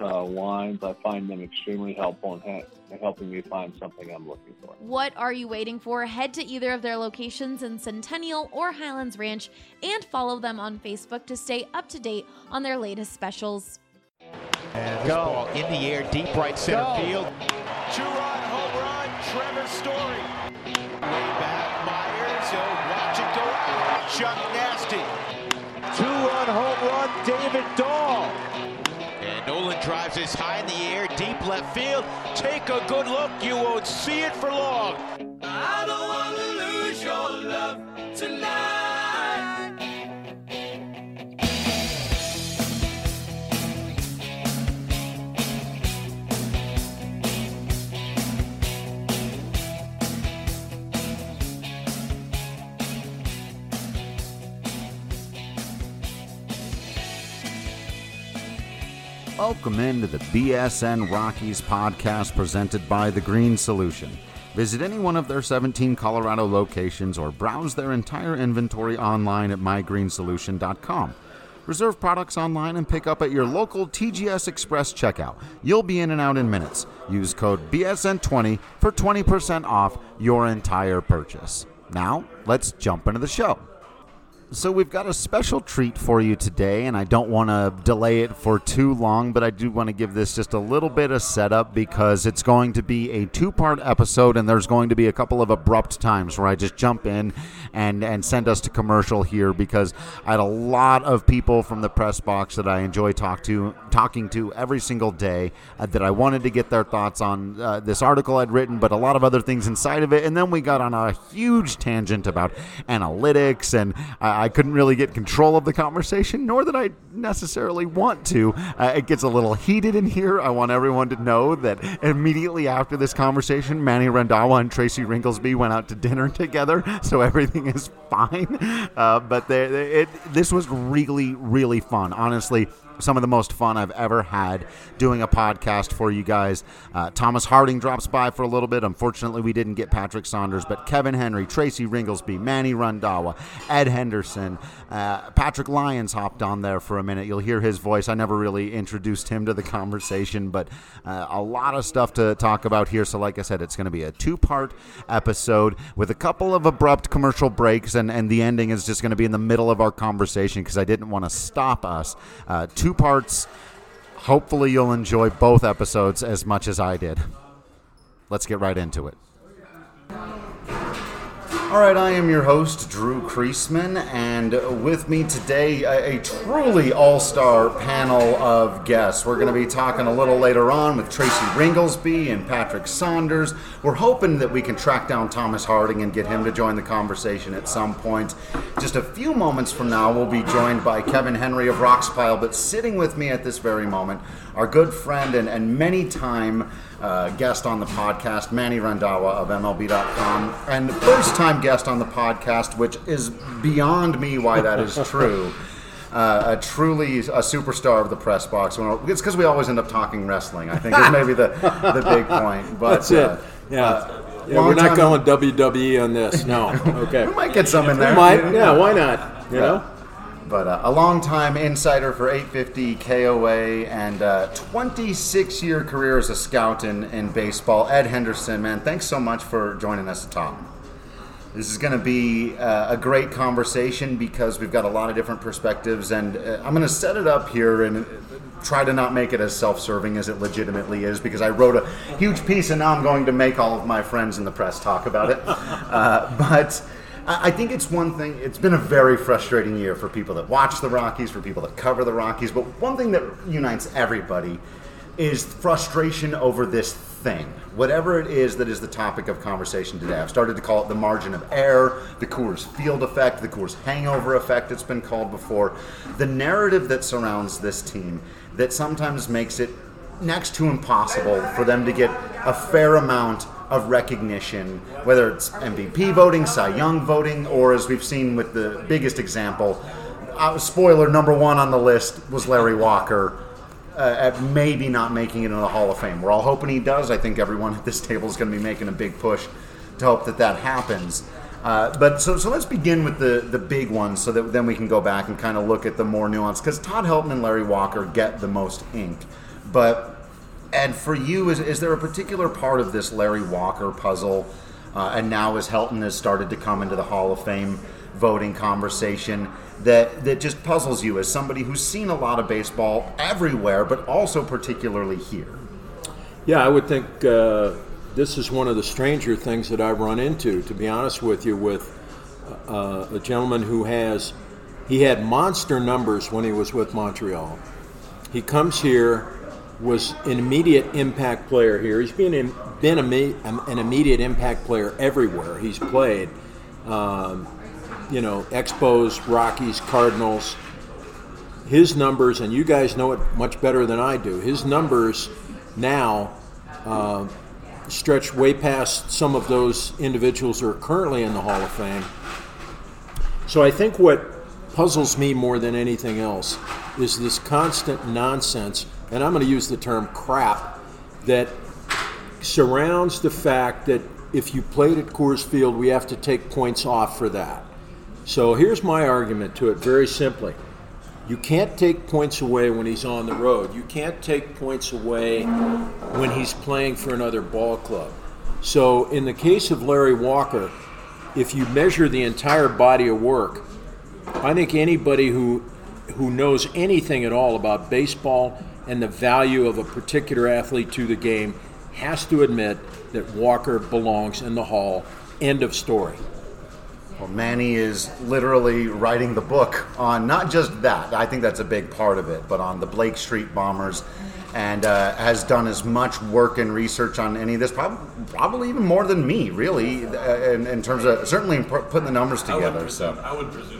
Uh, wines, I find them extremely helpful in ha- helping me find something I'm looking for. What are you waiting for? Head to either of their locations in Centennial or Highlands Ranch and follow them on Facebook to stay up to date on their latest specials. And Go. ball in the air, deep right center Go. field. Two-run home run, Trevor Story. Way back, Myers. He'll watch it go out. Chuck left field. Take a good look, you won't see it for long. Welcome into the BSN Rockies podcast presented by The Green Solution. Visit any one of their 17 Colorado locations or browse their entire inventory online at mygreensolution.com. Reserve products online and pick up at your local TGS Express checkout. You'll be in and out in minutes. Use code BSN20 for 20% off your entire purchase. Now, let's jump into the show. So we've got a special treat for you today, and I don't want to delay it for too long, but I do want to give this just a little bit of setup because it's going to be a two-part episode, and there's going to be a couple of abrupt times where I just jump in and and send us to commercial here because I had a lot of people from the press box that I enjoy talk to talking to every single day uh, that I wanted to get their thoughts on uh, this article I'd written, but a lot of other things inside of it, and then we got on a huge tangent about analytics and. Uh, I couldn't really get control of the conversation, nor that I necessarily want to. Uh, it gets a little heated in here. I want everyone to know that immediately after this conversation, Manny Randhawa and Tracy Ringolsby went out to dinner together, so everything is fine. Uh, but they, it, this was really, really fun. Honestly, some of the most fun I've ever had doing a podcast for you guys. Uh, Thomas Harding drops by for a little bit. Unfortunately, we didn't get Patrick Saunders, but Kevin Henry, Tracy Ringolsby, Manny Randhawa, Ed Henderson, uh, Patrick Lyons hopped on there for a minute. You'll hear his voice. I never really introduced him to the conversation, but uh, a lot of stuff to talk about here. So, like I said, it's going to be a two part episode with a couple of abrupt commercial breaks, and, and the ending is just going to be in the middle of our conversation because I didn't want to stop us. Uh, two two parts. Hopefully, you'll enjoy both episodes as much as I did. Let's get right into it. All right, I am your host, Drew Creasman, and with me today, a, a truly all star panel of guests. We're going to be talking a little later on with Tracy Ringolsby and Patrick Saunders. We're hoping that we can track down Thomas Harding and get him to join the conversation at some point. Just a few moments from now, we'll be joined by Kevin Henry of Rox Pile, but sitting with me at this very moment, our good friend and, and many time uh, guest on the podcast, Manny Randhawa of MLB.com, and first time guest on the podcast, which is beyond me why that is true. Uh, a truly a superstar of the press box. It's because we always end up talking wrestling. I think is maybe the the big point. But that's it. Uh, yeah. Uh, yeah, we're not going WWE on this. No. Okay. we might get some in there. We might. Yeah. Why not? You yeah. know but uh, a longtime insider for 850 KOA and uh, 26 year career as a scout in, in baseball. Ed Henderson, man, thanks so much for joining us to talk. This is going to be uh, a great conversation because we've got a lot of different perspectives, and uh, I'm going to set it up here and try to not make it as self-serving as it legitimately is because I wrote a huge piece and now I'm going to make all of my friends in the press talk about it. uh, but I think it's one thing. It's been a very frustrating year for people that watch the Rockies, for people that cover the Rockies. But one thing that unites everybody is frustration over this thing, whatever it is that is the topic of conversation today. I've started to call it the margin of error, the Coors Field effect, the Coors hangover effect, it's been called before. The narrative that surrounds this team that sometimes makes it next to impossible for them to get a fair amount of recognition, whether it's MVP voting, Cy Young voting, or as we've seen with the biggest example, uh, spoiler number one on the list was Larry Walker. Uh, at maybe not making it in the Hall of Fame. We're all hoping he does. I think everyone at this table is going to be making a big push to hope that that happens. Uh, but so, so let's begin with the, the big ones so that then we can go back and kind of look at the more nuance because Todd Helton and Larry Walker get the most ink. But and for you, is, is there a particular part of this Larry Walker puzzle, uh, and now as Helton has started to come into the Hall of Fame voting conversation, that, that just puzzles you as somebody who's seen a lot of baseball everywhere, but also particularly here? Yeah, I would think uh, this is one of the stranger things that I've run into, to be honest with you, with uh, a gentleman who has, he had monster numbers when he was with Montreal. He comes here was an immediate impact player here. He's been in, been a, an immediate impact player everywhere he's played. Um, you know, Expos, Rockies, Cardinals. His numbers, and you guys know it much better than I do. His numbers now uh, stretch way past some of those individuals who are currently in the Hall of Fame. So I think what puzzles me more than anything else is this constant nonsense and I'm going to use the term crap, that surrounds the fact that if you played at Coors Field, we have to take points off for that. So here's my argument to it very simply. You can't take points away when he's on the road. You can't take points away when he's playing for another ball club. So, in the case of Larry Walker, if you measure the entire body of work, I think anybody who who knows anything at all about baseball and the value of a particular athlete to the game has to admit that Walker belongs in the Hall. End of story. Well, Manny is literally writing the book on not just that, I think that's a big part of it, but on the Blake Street bombers and uh, has done as much work and research on any of this, probably, probably even more than me, really, uh, in, in, terms of certainly putting the numbers together. I so I would presume that's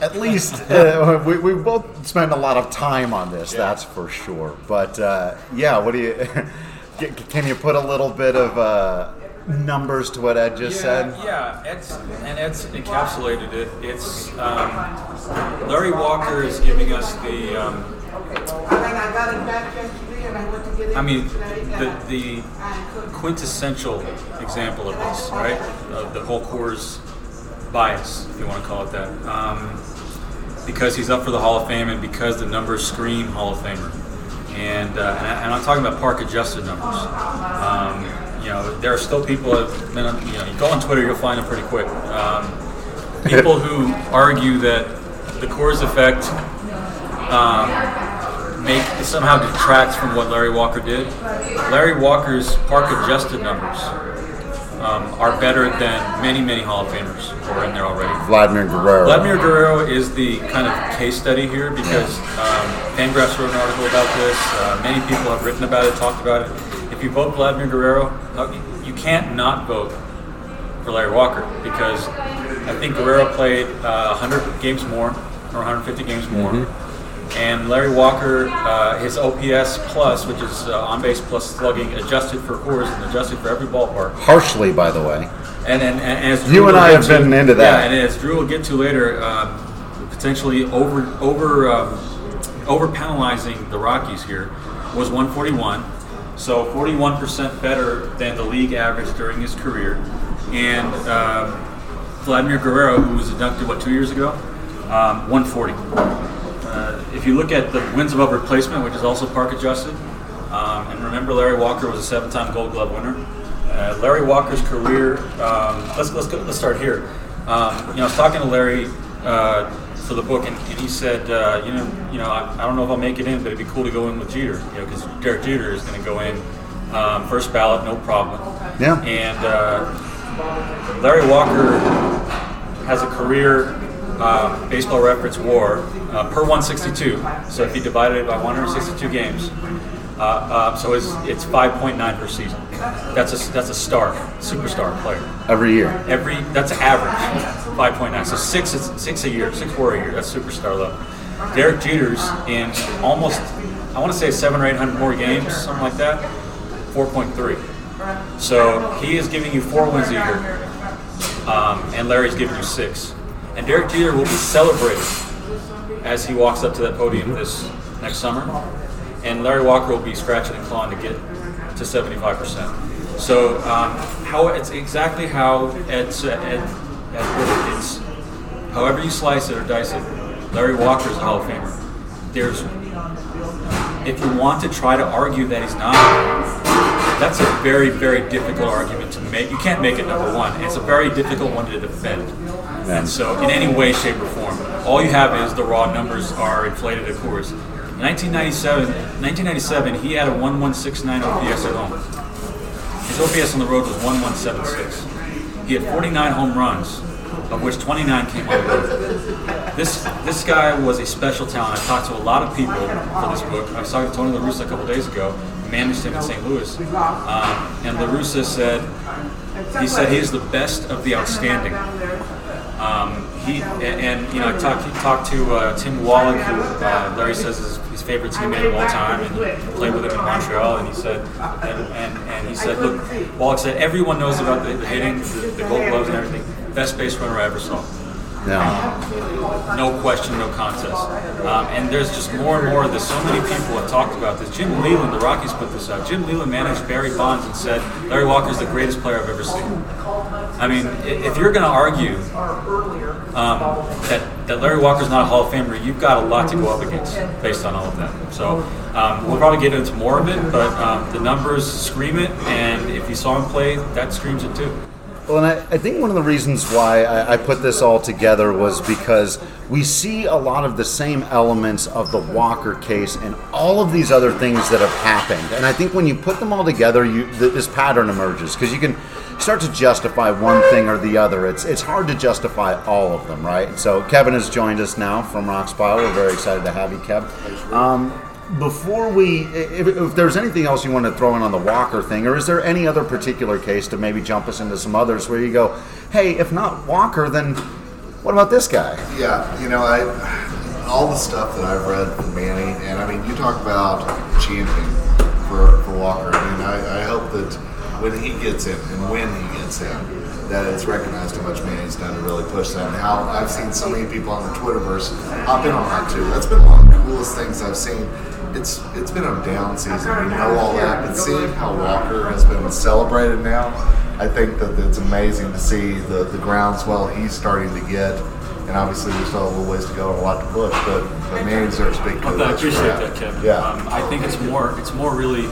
at least uh, we, we both spend a lot of time on this, yeah. that's for sure. But uh, yeah, what do you? can you put a little bit of uh, numbers to what Ed just yeah, said? Yeah, Ed's, and Ed's encapsulated it. It's um, Larry Walker is giving us the. Um, I mean, the, the quintessential example of this, right? Of the whole Coors bias, if you want to call it that, um, because he's up for the Hall of Fame and because the numbers scream Hall of Famer. And, uh, and, I, am talking about park adjusted numbers. Um, you know, there are still people that, you know, you go on Twitter, you'll find them pretty quick. Um, people who argue that the Coors effect um, make somehow detracts from what Larry Walker did. Larry Walker's park adjusted numbers um, are better than many, many Hall of Famers who are in there already. Vladimir Guerrero. Vladimir Guerrero is the kind of case study here because um, Fangraphs wrote an article about this. Uh, many people have written about it, talked about it. If you vote Vladimir Guerrero, uh, you can't not vote for Larry Walker because I think Guerrero played uh, 100 games more or 150 games more. Mm-hmm and Larry Walker, uh, his OPS plus, which is uh, on base plus slugging, adjusted for Coors and adjusted for every ballpark. Harshly, by the way. And and, and as Drew you and I have been into that. Yeah, and as Drew will get to later, um, potentially over over um, over penalizing the Rockies here was 141. So 41% better than the league average during his career. And um, Vladimir Guerrero, who was inducted, what, two years ago? Um, 140. Uh, if you look at the wins above replacement, which is also park adjusted, um, and remember Larry Walker was a seven-time Gold Glove winner. Uh, Larry Walker's career. Um, let's let's go, let's start here. Um, you know, I was talking to Larry uh, for the book, and, and he said, uh, you know, you know, I, I, don't know if I'll make it in, but it'd be cool to go in with Jeter, you know, because Derek Jeter is going to go in um, first ballot, no problem. Yeah. And uh, Larry Walker has a career uh, baseball reference WAR uh, per 162. So if you divided it by 162 games, uh, uh, so it's it's 5.9 per season. That's a that's a star, superstar player. Every year. Every that's average, 5.9. So six is six a year, six WAR a year. That's superstar level. Derek Jeter's in almost I want to say seven or eight hundred more games, something like that. 4.3. So he is giving you four wins a year, um, and Larry's giving you six. And Derek Jeter will be celebrated as he walks up to that podium this next summer. And Larry Walker will be scratching and clawing to get to 75%. So um, how it's exactly how Ed, said, Ed, Ed. It's however you slice it or dice it. Larry Walker is a Hall of Famer. There's if you want to try to argue that he's not, that's a very, very difficult argument to make. You can't make it number one. It's a very difficult one to defend. And so, in any way, shape, or form, all you have is the raw numbers are inflated, of course. In 1997, 1997, he had a 1169 OPS at home. His OPS on the road was 1176. He had 49 home runs, of which 29 came on the road. This this guy was a special talent. I talked to a lot of people for this book. I talking to Tony La Russa a couple days ago, managed him in St. Louis, um, and La Russa said he said he is the best of the outstanding. Um, he and, and, you know I talked talked to uh, Tim Wallach, who uh, Larry says is his favorite teammate of all time, and played with him in Montreal. And he said, and, and, and he said, look, Wallach said everyone knows about the, the hitting, the, the Gold Gloves, and everything. Best base runner I ever saw. Yeah. No question, no contest. Um, and there's just more and more of this. So many people have talked about this. Jim Leyland, the Rockies put this out. Jim Leyland managed Barry Bonds and said Larry Walker is the greatest player I've ever seen. I mean, if you're going to argue um, that, that Larry Walker's not a Hall of Famer, you've got a lot to go up against based on all of that. So um, we'll probably get into more of it, but um, the numbers scream it, and if you saw him play, that screams it too. Well, and I, I, think one of the reasons why I, I, put this all together was because we see a lot of the same elements of the Walker case and all of these other things that have happened. And I think when you put them all together, you this pattern emerges because you can start to justify one thing or the other. It's it's hard to justify all of them, right? So Kevin has joined us now from Rox Pile. We're very excited to have you, Kev. Um, before we, if, if, there's anything else you want to throw in on the Walker thing, or is there any other particular case to maybe jump us into some others where you go, hey, if not Walker, then what about this guy? Yeah, you know, I all the stuff that I've read from Manny, and I mean, you talk about champion for, for Walker. I mean, I, I hope that when he gets in and when he gets in, that it's recognized how much Manny's done to really push that. And how I've seen so many people on the Twitterverse hop in on that too. That's been the coolest things I've seen it's it's been a down season. We know all that, but seeing how Walker has been celebrated now, I think that it's amazing to see the the groundswell he's starting to get. And obviously, we still have a little ways to go and a lot to push, but but man deserves big kudos. I appreciate that, Kevin. Yeah, um, I think it's more it's more really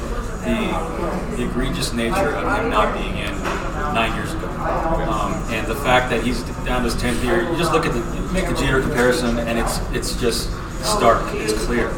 the the egregious nature of him not being in nine years ago, um, and the fact that he's down his tenth year. You just look at the make the Jeter comparison, and it's it's just stark. It's clear.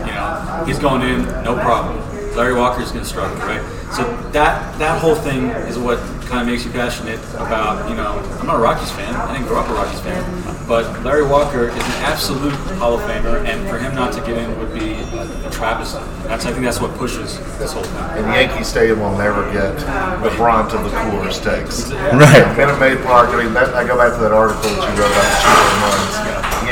You know, he's going in, no problem. Larry Walker's going to struggle, right? So that that whole thing is what kind of makes you passionate about, you know, I'm not a Rockies fan. I didn't grow up a Rockies fan. But Larry Walker is an absolute Hall of Famer, and for him not to get in would be a, travesty. That's I think that's what pushes this whole thing. And Yankee Stadium will never get the brunt of the Coors takes. Right. Minute Maid Park. I mean, that, I go back to that article that you wrote about the runs.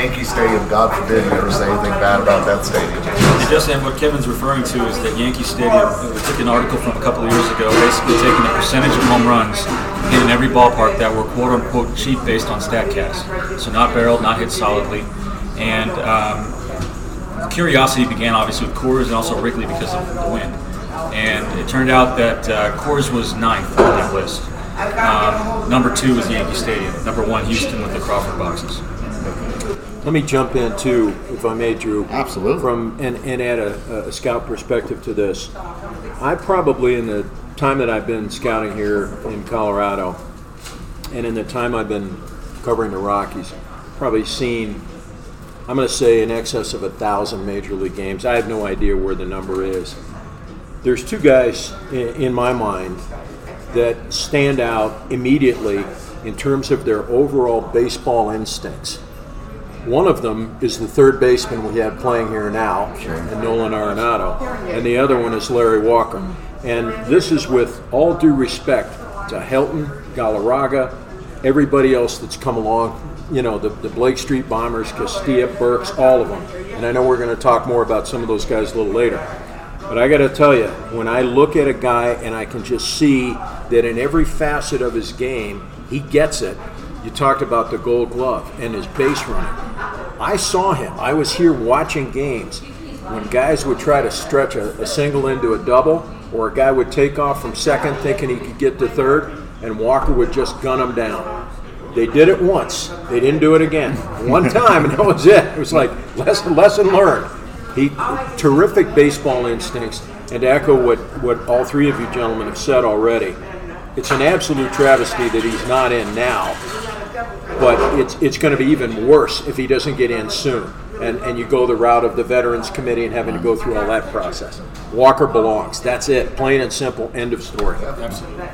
Yankee Stadium, God forbid you ever say anything bad about that stadium. And just what Kevin's referring to is that Yankee Stadium. We took an article from a couple of years ago, basically taking the percentage of home runs hit in every ballpark that were quote unquote cheap based on Statcast. So not barreled, not hit solidly, and um, curiosity began obviously with Coors and also Wrigley because of the wind. And it turned out that uh, Coors was ninth on that list. Um, number two was Yankee Stadium. Number one, Houston with the Crawford boxes. Let me jump in too, if I may, Drew. Absolutely. From and, and add a, a scout perspective to this. I probably in the time that I've been scouting here in Colorado, and in the time I've been covering the Rockies, probably seen, I'm going to say, in excess of a thousand major league games. I have no idea where the number is. There's two guys in, in my mind that stand out immediately in terms of their overall baseball instincts. One of them is the third baseman we have playing here now, and Nolan Arenado, and the other one is Larry Walker. And this is with all due respect to Helton, Galarraga, everybody else that's come along, you know, the, the Blake Street Bombers, Castilla, Burks, all of them. And I know we're going to talk more about some of those guys a little later. But I got to tell you, when I look at a guy and I can just see that in every facet of his game, he gets it. You talked about the gold glove and his base running. I saw him. I was here watching games when guys would try to stretch a, a single into a double, or a guy would take off from second thinking he could get to third, and Walker would just gun him down. They did it once. They didn't do it again. One time, and that was it. It was like lesson, lesson learned. He terrific baseball instincts, and to echo what, what all three of you gentlemen have said already, it's an absolute travesty that he's not in now. But it's it's going to be even worse if he doesn't get in soon. And, and you go the route of the Veterans Committee and having to go through all that process. Walker belongs. That's it. Plain and simple. End of story. Absolutely.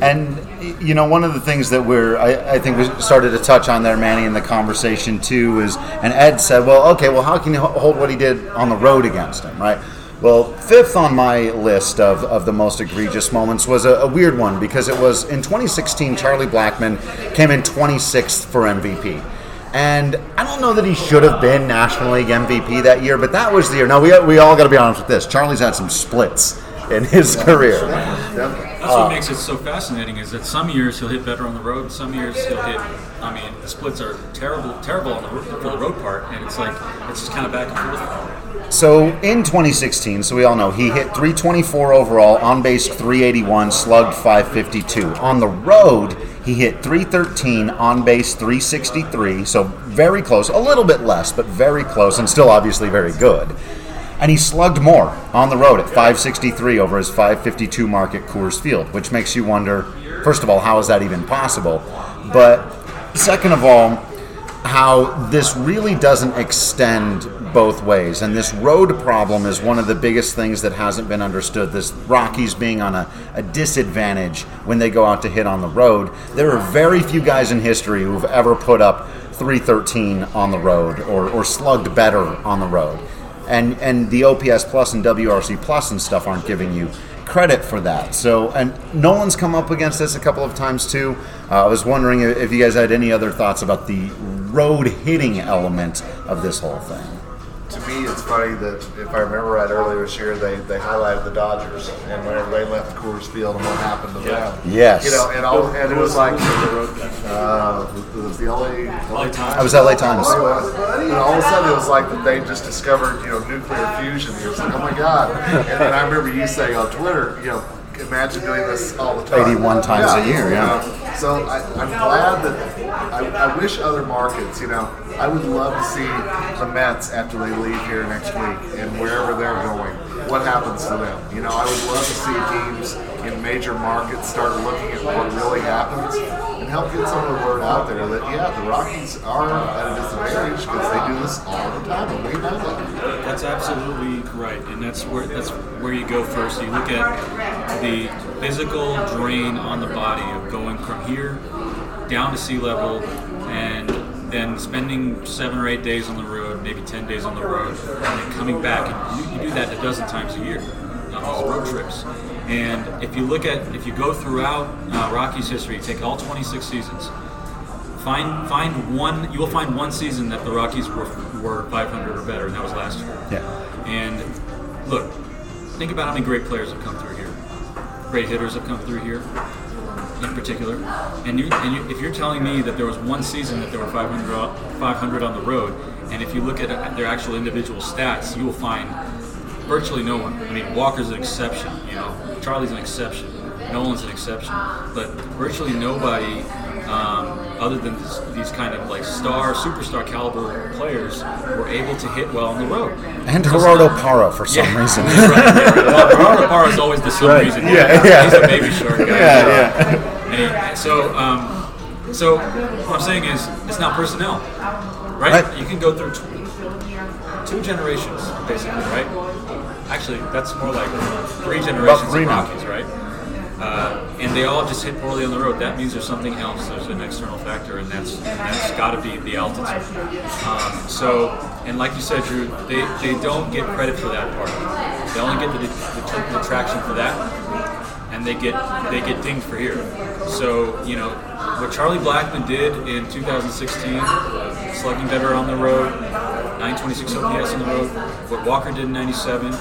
And you know, one of the things that we're I, I, think we started to touch on there, Manny, in the conversation too, is and Ed said, well, okay, well, how can you hold what he did on the road against him, right? Well, fifth on my list of, of the most egregious moments was a, a weird one because it was in 2016, Charlie Blackmon came in 26th for MVP. And I don't know that he should have been National League MVP that year, but that was the year. Now, we, we all got to be honest with this. Charlie's had some splits in his career. That's what makes it so fascinating is that some years he'll hit better on the road, some years he'll hit. I mean, the splits are terrible, terrible on the for the road part, and it's like it's just kind of back and forth. So in 2016, so we all know he hit 324 overall, on base 381, slugged 552. On the road, he hit 313, on base 363, so very close, a little bit less, but very close, and still obviously very good and he slugged more on the road at 563 over his 552 mark at Coors Field, which makes you wonder first of all, how is that even possible? But second of all, how this really doesn't extend both ways. And this road problem is one of the biggest things that hasn't been understood. This Rockies being on a, a, disadvantage when they go out to hit on the road. There are very few guys in history who've ever put up 313 on the road or, or slugged better on the road and and the OPS plus and WRC plus and stuff aren't giving you credit for that. So, and Nolan's come up against this a couple of times too. Uh, I was wondering if you guys had any other thoughts about the road hitting element of this whole thing to me, it's funny that if I remember right earlier this year, they, they highlighted the Dodgers and whenever they left Coors Field and what happened to yeah. them. Yes. You know, and, all, and it was like uh, it was the LA, LA Times. I was LA Times. And all of a sudden, it was like that they just discovered you know nuclear fusion. It was like, oh my god! And then I remember you saying on Twitter, you know imagine doing this all the time. 81 times yeah. a year, yeah. Um, so I, am glad that I, I, wish other markets, you know, I would love to see the Mets after they leave here next week and wherever they're going, what happens to them. You know, I would love to see teams in major markets start looking at what really happens and help get some of the word out there that, yeah, the Rockies are at a disadvantage because they do this all the time and we know that. That's absolutely right. And that's where, that's where you go first. You look at the physical drain on the body of going from here down to sea level and then spending seven or eight days on the road, maybe 10 days on the road, and then coming back. And you, you do that a dozen times a year on these road trips. And if you look at, if you go throughout uh, Rocky's history, take all 26 seasons, find find one. You will find one season that the Rockies were were 500 or better, and that was last year. Yeah. And look, think about how many great players have come through here. Great hitters have come through here, in particular. And you, and you, if you're telling me that there was one season that there were 500 500 on the road, and if you look at their actual individual stats, you will find virtually no one. I mean, Walker's an exception. You know, Charlie's an exception. Nolan's an exception, but virtually nobody um, other than this, these kind of like star, superstar caliber players, were able to hit well on the road. And Gerardo Parra for some Yeah. reason. right, yeah, right. Well, Gerardo Parra is always the some Right. reason. Yeah, yeah. He's a baby shark guy. Yeah, yeah. And so, um, so what I'm saying is, it's not personnel, right? Right. You can go through two, two generations, basically, right? Actually, that's more like three generations three of now. Rockies, right? Uh, and they all just hit poorly on the road. That means there's something else. There's an external factor, and that's that's got to be the altitude. Um, so, and like you said, Drew, they, they don't get credit for that part. They only get the, the, the traction for that, and they get they get dinged for here. So, you know, what Charlie Blackmon did in 2016, slugging better on the road, 926 OPS on the road, what Walker did in 97,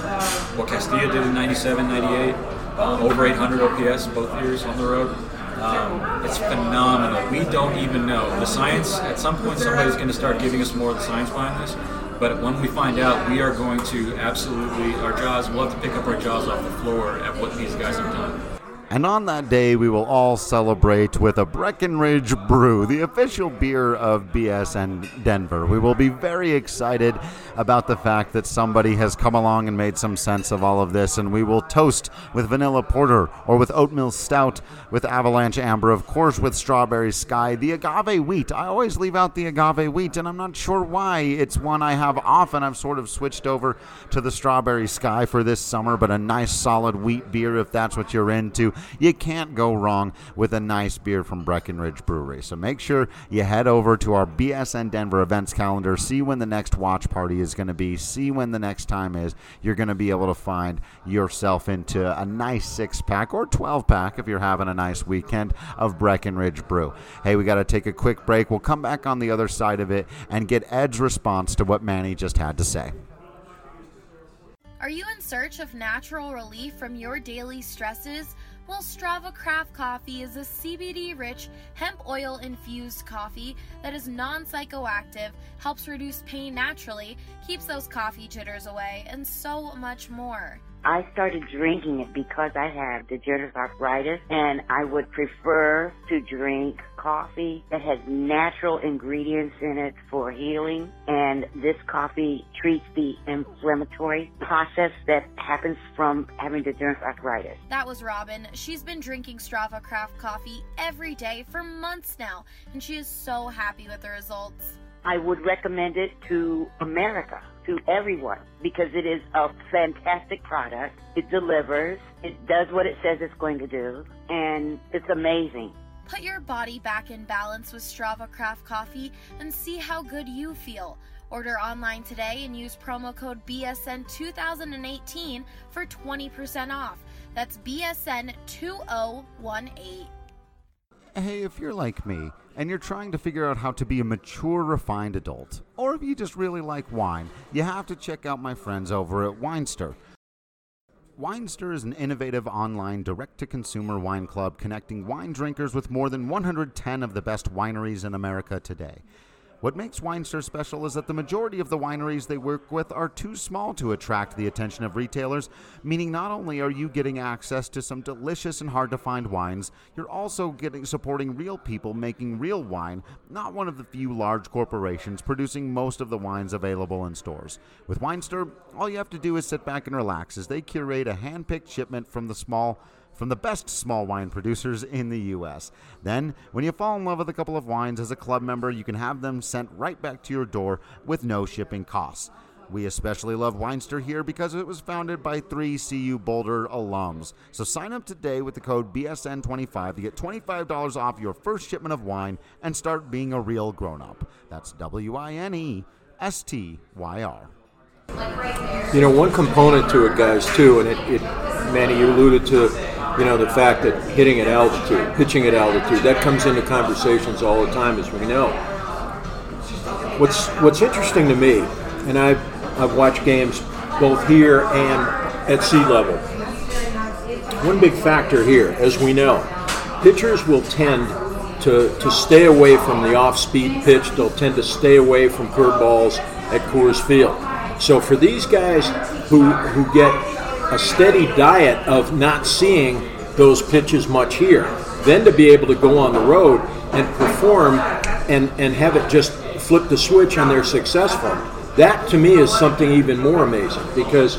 what Castilla did in 97, 98, uh, over 800 OPS both years on the road. Um, it's phenomenal. We don't even know. The science, at some point, somebody's going to start giving us more of the science behind this. But when we find out, we are going to absolutely, our jaws, we'll have to pick up our jaws off the floor at what these guys have done. And on that day, we will all celebrate with a Breckenridge Brew, the official beer of BSN Denver. We will be very excited about the fact that somebody has come along and made some sense of all of this, and we will toast with vanilla porter or with oatmeal stout, with avalanche amber, of course, with strawberry sky, the agave wheat. I always leave out the agave wheat, and I'm not sure why. It's one I have often. I've sort of switched over to the strawberry sky for this summer, but a nice solid wheat beer if that's what you're into. You can't go wrong with a nice beer from Breckenridge Brewery. So make sure you head over to our BSN Denver events calendar, see when the next watch party is going to be, see when the next time is. You're going to be able to find yourself into a nice six pack or 12 pack if you're having a nice weekend of Breckenridge Brew. Hey, we got to take a quick break. We'll come back on the other side of it and get Ed's response to what Manny just had to say. Are you in search of natural relief from your daily stresses? Well, Strava Craft Coffee is a CBD rich, hemp oil infused coffee that is non psychoactive, helps reduce pain naturally, keeps those coffee jitters away, and so much more. I started drinking it because I have degenerative arthritis and I would prefer to drink coffee that has natural ingredients in it for healing and this coffee treats the inflammatory process that happens from having degenerative arthritis. That was Robin. She's been drinking Strava Craft coffee every day for months now, and she is so happy with the results. I would recommend it to America, to everyone, because it is a fantastic product. It delivers, it does what it says it's going to do, and it's amazing. Put your body back in balance with Strava Craft Coffee and see how good you feel. Order online today and use promo code BSN2018 for 20% off. That's BSN2018. Hey, if you're like me and you're trying to figure out how to be a mature, refined adult, or if you just really like wine, you have to check out my friends over at Winestyr. Winestyr is an innovative online direct to consumer wine club connecting wine drinkers with more than 110 of the best wineries in America today. What makes Winestyr special is that the majority of the wineries they work with are too small to attract the attention of retailers, meaning not only are you getting access to some delicious and hard to find wines, you're also getting supporting real people making real wine, not one of the few large corporations producing most of the wines available in stores. With Winestyr, all you have to do is sit back and relax as they curate a hand-picked shipment from the small from the best small wine producers in the U.S. Then, when you fall in love with a couple of wines as a club member, you can have them sent right back to your door with no shipping costs. We especially love Winestyr here because it was founded by three CU Boulder alums. So sign up today with the code BSN25 to get $25 off your first shipment of wine and start being a real grown up. That's W I N E S T Y R. You know, one component to it, guys, too, and it, it, Manny, you alluded to, you know, the fact that hitting at altitude, pitching at altitude, that comes into conversations all the time, as we know. What's What's interesting to me, and I've I've watched games both here and at sea level. One big factor here, as we know, pitchers will tend to, to stay away from the off-speed pitch. They'll tend to stay away from curveballs at Coors Field. So for these guys who who get a steady diet of not seeing those pitches much here, then to be able to go on the road and perform and, and have it just flip the switch and they're successful. That to me is something even more amazing because,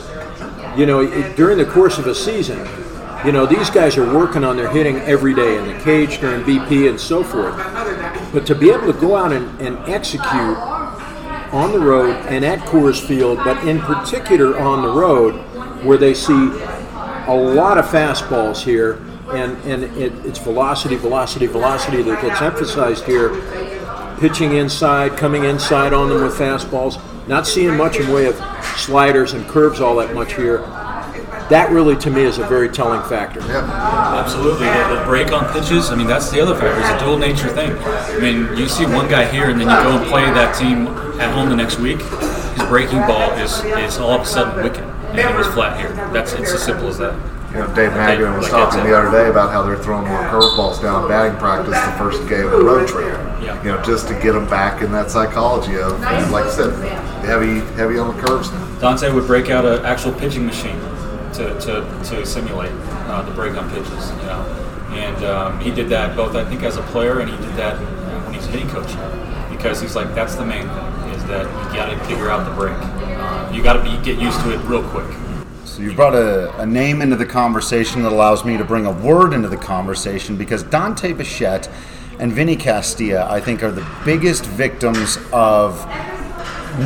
you know, it, during the course of a season, you know, these guys are working on their hitting every day in the cage during BP and so forth. But to be able to go out and, and execute on the road and at Coors Field, but in particular on the road, where they see a lot of fastballs here, and, and it, it's velocity, velocity, velocity that gets emphasized here. Pitching inside, coming inside on them with fastballs, not seeing much in way of sliders and curves all that much here. That really, to me, is a very telling factor. Yeah. Absolutely. The, the break on pitches, I mean, that's the other factor. It's a dual nature thing. I mean, you see one guy here, and then you go and play that team at home the next week. His breaking ball is, is all of a sudden wicked, and it was flat here. That's It's as simple as that. You know, Dave Magadan was Like talking the other day about how they're throwing more curveballs down in batting practice the first game of the road trip. Yeah. You know, just to get them back in that psychology of, like I said, heavy, heavy on the curves. Dante would break out an actual pitching machine to, to, to simulate uh, the break on pitches, you know. And um, he did that both, I think, as a player, and he did that when he's hitting coach. Because he's like, that's the main thing, is that you got to figure out the break. Uh, you got to be get used to it real quick. So you brought a, a name into the conversation that allows me to bring a word into the conversation because Dante Bichette and Vinny Castilla, I think, are the biggest victims of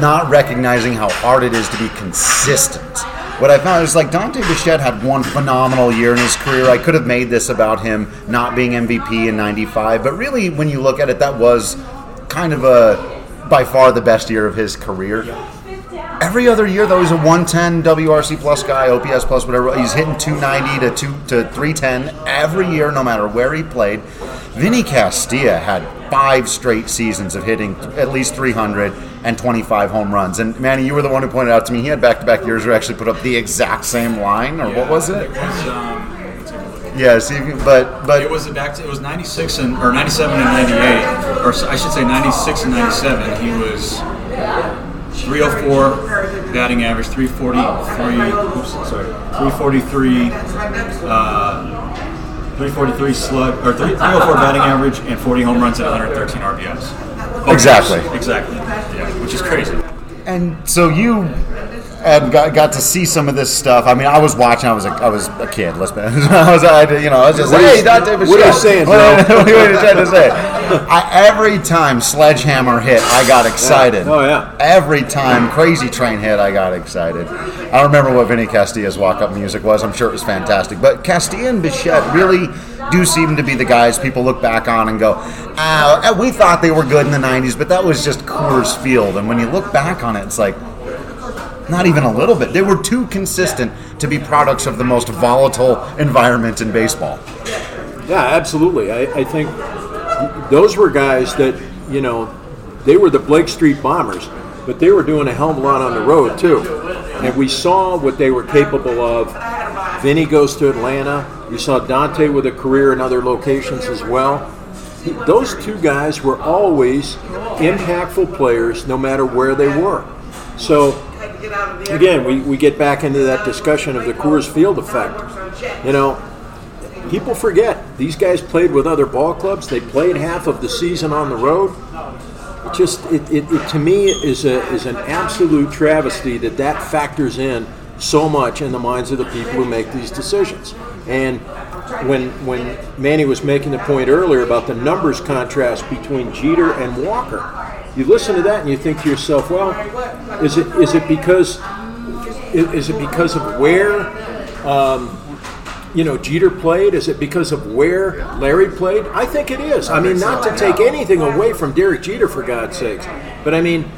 not recognizing how hard it is to be consistent. What I found is like Dante Bichette had one phenomenal year in his career. I could have made this about him not being MVP in '95, but really, when you look at it, that was kind of a by far the best year of his career. Every other year, though, he's a 110 WRC plus guy, OPS plus whatever. He's hitting 290 to two to 310 every year, no matter where he played. Vinny Castilla had five straight seasons of hitting at least 300 and 25 home runs. And Manny, you were the one who pointed out to me he had back-to-back years where he actually put up the exact same line, or what was it? It was, um, let's take a look. Yeah, see, but but It was back. To, it was '96 and or '97 and '98, or I should say '96 and '97. He was 304 batting average, 343. Oops, sorry, 343. Uh, 343 slug or 3, 304 batting average and 40 home runs and 113 RBIs. Both Exactly. Exactly. Yeah, which is crazy. And so you had got, got to see some of this stuff. I mean, I was watching. I was a, I was a kid. Let's be. I was, I, you know, I was just What are hey, Dante what are you saying, Joe? what are you trying to say? I, every time Sledgehammer hit, I got excited. Oh, yeah. Every time Crazy Train hit, I got excited. I remember what Vinny Castilla's walk-up music was. I'm sure it was fantastic. But Castilla and Bichette really do seem to be the guys people look back on and go, ah, we thought they were good in the 90s, but that was just Coors Field. And when you look back on it, it's like, not even a little bit. They were too consistent to be products of the most volatile environment in baseball. Yeah, absolutely. I, I think those were guys that, you know, they were the Blake Street Bombers, but they were doing a hell of a lot on the road, too. And we saw what they were capable of. Vinny goes to Atlanta. You saw Dante with a career in other locations as well. Those two guys were always impactful players no matter where they were. So, again, we, we get back into that discussion of the Coors Field effect. You know, people forget these guys played with other ball clubs. They played half of the season on the road. It just it, it, it to me is a is an absolute travesty that that factors in so much in the minds of the people who make these decisions. And when when Manny was making the point earlier about the numbers contrast between Jeter and Walker, you listen to that and you think to yourself, well, is it is it because is it because of where um, you know Jeter played? Is it because of where Larry played? I think it is. I mean, not to take anything away from Derek Jeter for God's sakes, but I mean,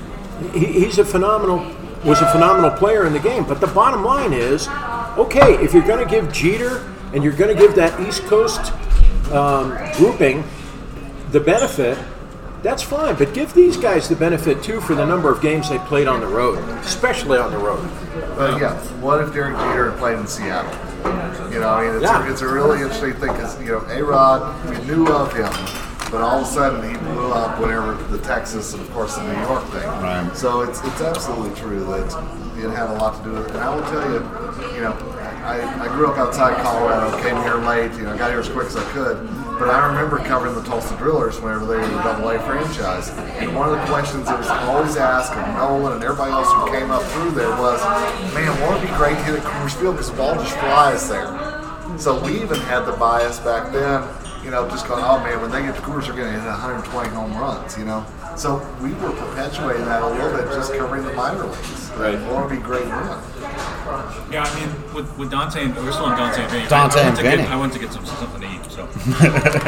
he, he's a phenomenal was a phenomenal player in the game. But the bottom line is, okay, if you're going to give Jeter and you're going to give that East Coast um, grouping the benefit. That's fine, but give these guys the benefit too for the number of games they played on the road, especially on the road. But yeah, what if Derek Jeter had played in Seattle? You know, I mean, it's, Yeah. a, it's a really interesting thing because you know, A Rod, we knew of him, but all of a sudden he blew up whenever the Texas and of course the New York thing. Right. So it's it's absolutely true that it had a lot to do with it. And I will tell you, you know, I, I grew up outside Colorado, came here late, you know, got here as quick as I could. But I remember covering the Tulsa Drillers whenever they were the Double A franchise, and one of the questions that was always asked of Nolan and everybody else who came up through there was, "Man, won't it be great to hit at Coors Field because the ball just flies there?" So we even had the bias back then, you know, just going, "Oh man, when they get to Coors, they're going to hit 120 home runs," you know. So we were perpetuating that a little bit, just covering the minor leagues. Right. Want to be great run. Yeah, I mean, with, with Dante and we're still on Dante and Vinny. Dante I, I and went to get, I went to get some something to eat, so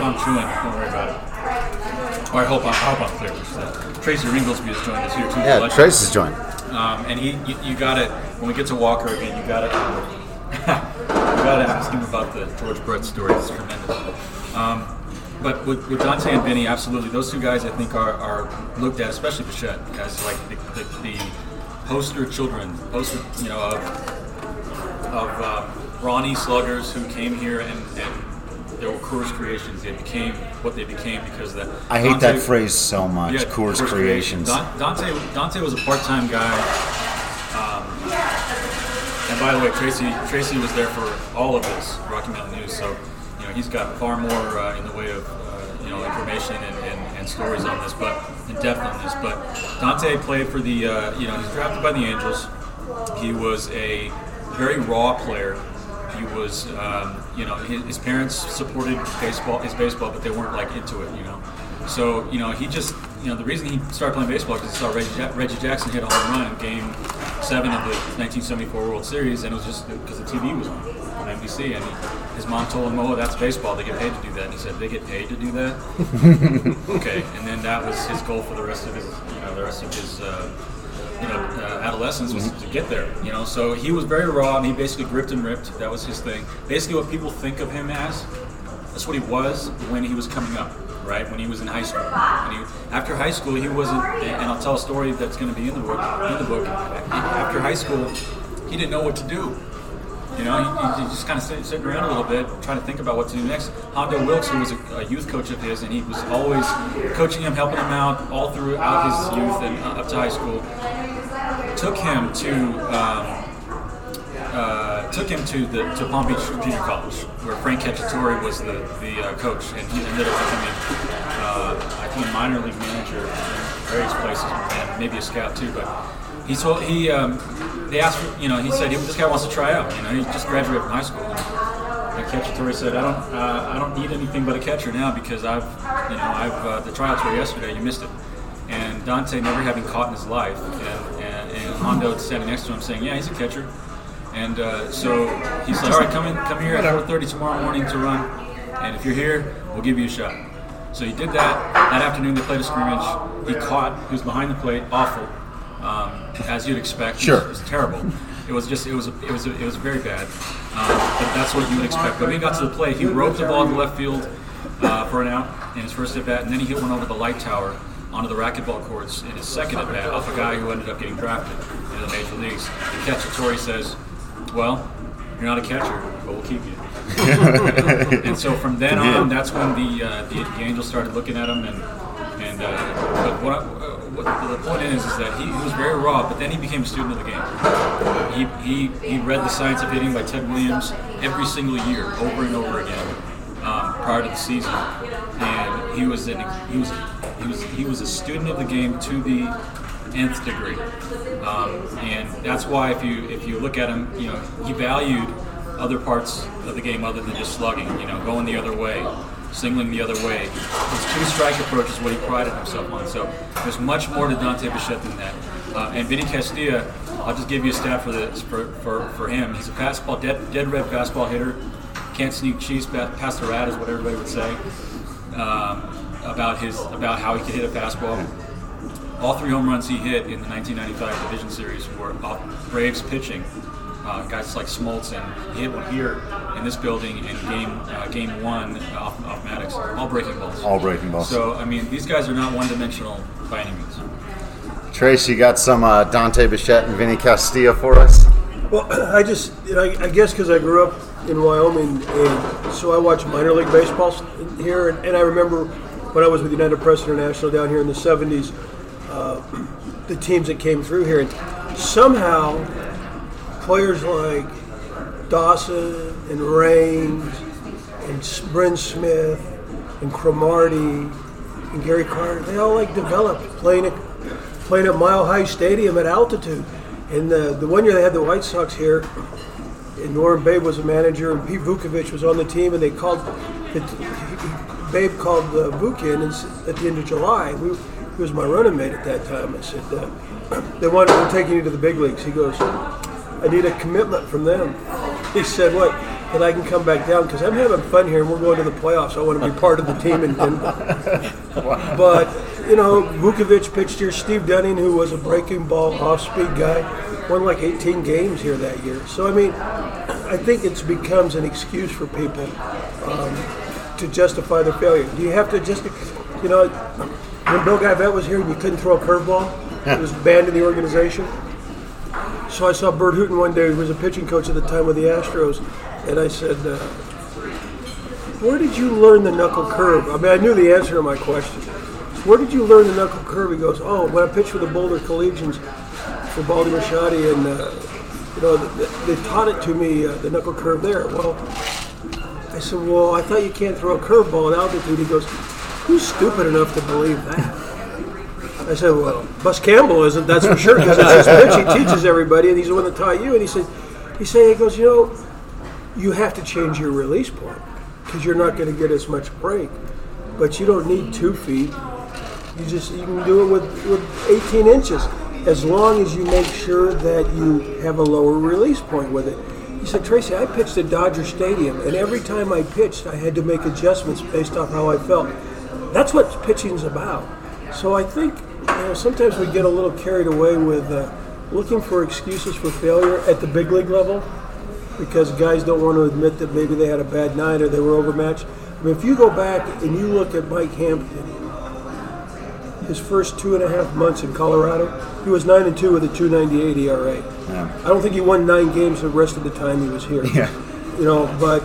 I'm chewing. Don't worry about it. Or I hope I, I hope I'm clear. Uh, Tracy Ringolsby has joined us here too. Yeah, Legend. Trace joined. Um, and he, you, you got it. when we get to Walker again, you got to you got to ask him about the George Brett story. It's tremendous. Um, but with, with Dante and Vinny, absolutely, those two guys I think are, are looked at, especially Bichette, as like the, the, the poster children, poster you know of of uh, Ronnie sluggers who came here and, and they were Coors creations. They became what they became because of that. I hate Dante- that phrase so much. yeah, Coors Coors Creations. Dante Dante was a part-time guy. Um, and by the way, Tracy Tracy was there for all of this Rocky Mountain News, so you know he's got far more uh, in the way of uh, you know information and, and, stories on this, but in depth on this. But Dante played for the uh, you know he's drafted by the Angels. He was a very raw player. He was, um, you know, his, his parents supported baseball, his baseball, but they weren't like into it, you know. So, you know, he just, you know, the reason he started playing baseball because he saw Reggie, Reggie Jackson hit a home run in Game Seven of the 1974 World Series, and it was just because the TV was on on NBC, and he, his mom told him, "Oh, that's baseball. They get paid to do that." And he said, "They get paid to do that." okay, and then that was his goal for the rest of his, you know, the rest of his. Uh, you know, uh, adolescence was to get there. You know, so he was very raw, and he basically gripped and ripped. That was his thing. Basically, what people think of him as, that's what he was when he was coming up, right? When he was in high school. And he, after high school, he wasn't. And I'll tell a story that's going to be in the book. In the book, after high school, he didn't know what to do. You know, he, just kind of sit, sitting around a little bit, trying to think about what to do next. Hondo Wilkes, who was a, a youth coach of his, and he was always coaching him, helping him out all throughout his youth and up to high school, took him to um, uh, took him to the to Palm Beach Junior College, where Frank Cacciatore was the the uh, coach, and he ended up becoming uh, I think a minor league manager in various places, and maybe a scout too. But he told he um, they asked you know he said this guy wants to try out. You know he just graduated from high school. And Tori, said, "I don't, uh, I don't need anything but a catcher now because I've, you know, I've uh, the tryouts were yesterday. You missed it." And Dante, never having caught in his life, and, and, and Hondo standing next to him saying, "Yeah, he's a catcher." And uh, so he said, "All right, come in, come here at 4:30 tomorrow morning to run, and if you're here, we'll give you a shot." So he did that. That afternoon, they played a scrimmage. He caught. He was behind the plate, awful, um, as you'd expect. It was- Sure. it was terrible. It was just, it was, it was, it was very bad. Um, but that's what you would expect. But when he got to the plate, he roped the ball to left field uh, for an out in his first at bat, and then he hit one over the light tower onto the racquetball courts in his second at bat off a guy who ended up getting drafted into the major leagues. The catcher Tori says, "Well, you're not a catcher, but we'll keep you." and so from then on, that's when the, uh, the the Angels started looking at him, and and uh, but what, I, what the point is is that he, he was very raw, but then he became a student of the game. He, he he read the Science of Hitting by Ted Williams every single year, over and over again, um, prior to the season, and he was an he was he was he was a student of the game to the nth degree, um, and that's why if you if you look at him, you know he valued other parts of the game other than just slugging, you know, going the other way, singling the other way. His two strike approach is what he prided himself on. So there's much more to Dante Bichette than that. Uh, and Vinny Castilla, I'll just give you a stat for this for, for, for him. He's a fastball, dead, dead red fastball hitter. Can't sneak cheese past the rat is what everybody would say um, about his about how he could hit a fastball. All three home runs he hit in the 1995 Division Series were off Braves pitching. Uh, guys like Smoltz and he hit one here in this building in game uh, game one off, off Maddux, all breaking balls. All breaking balls. So I mean, these guys are not one-dimensional by any means. Trace, you got some uh, Dante Bichette and Vinny Castilla for us? Well, I just, you know, I, I guess because I grew up in Wyoming, and so I watched minor league baseball here, and, and I remember when I was with United Press International down here in the '70s, uh, the teams that came through here, and somehow players like Dawson and Raines and Bryn Smith and Cromartie and Gary Carter, they all like developed playing at playing at Mile High Stadium at altitude. And the the one year they had the White Sox here, and Norm Babe was a manager, and Pete Vuckovich was on the team, and they called. Babe called uh, Vuk in at the end of July. We, he was my running mate at that time. I said, uh, "They want to take you to the big leagues." He goes, "I need a commitment from them." He said, "What?" That I can come back down because I'm having fun here and we're going to the playoffs. I want to be part of the team in Denver. But you know, Vuckovich pitched here. Steve Dunning, who was a breaking ball off-speed guy, won like 18 games here that year. So I mean, I think it becomes an excuse for people um, to justify their failure. Do you have to just, you know, when Bill Guyvet was here, you couldn't throw a curveball. It was banned in the organization. So I saw Burt Hooton one day, who was a pitching coach at the time with the Astros, and I said, uh, "Where did you learn the knuckle curve?" I mean, I knew the answer to my question. Where did you learn the knuckle curve? He goes, "Oh, when I pitched for the Boulder Collegians for Bauldie Moschetti, and uh, you know, th- they taught it to me uh, the knuckle curve there." Well, I said, "Well, I thought you can't throw a curveball at altitude." He goes, "Who's stupid enough to believe that?" I said, "Well, Bus Campbell isn't. That's for sure because his pitch. He teaches everybody, and he's the one that taught you." And he said, "He said, he goes, you know, you have to change your release point because you're not going to get as much break, but you don't need two feet. You just you can do it with, with 18 inches as long as you make sure that you have a lower release point with it." He said, Tracy, I pitched at Dodger Stadium, and every time I pitched, I had to make adjustments based off how I felt. That's what pitching's about. So I think you know sometimes we get a little carried away with uh, looking for excuses for failure at the big league level because guys don't want to admit that maybe they had a bad night or they were overmatched. I mean, if you go back and you look at Mike Hampton, his first two and a half months in Colorado, he was nine and two with a 2.98 ERA. Yeah. I don't think he won nine games the rest of the time he was here. Yeah. You know, but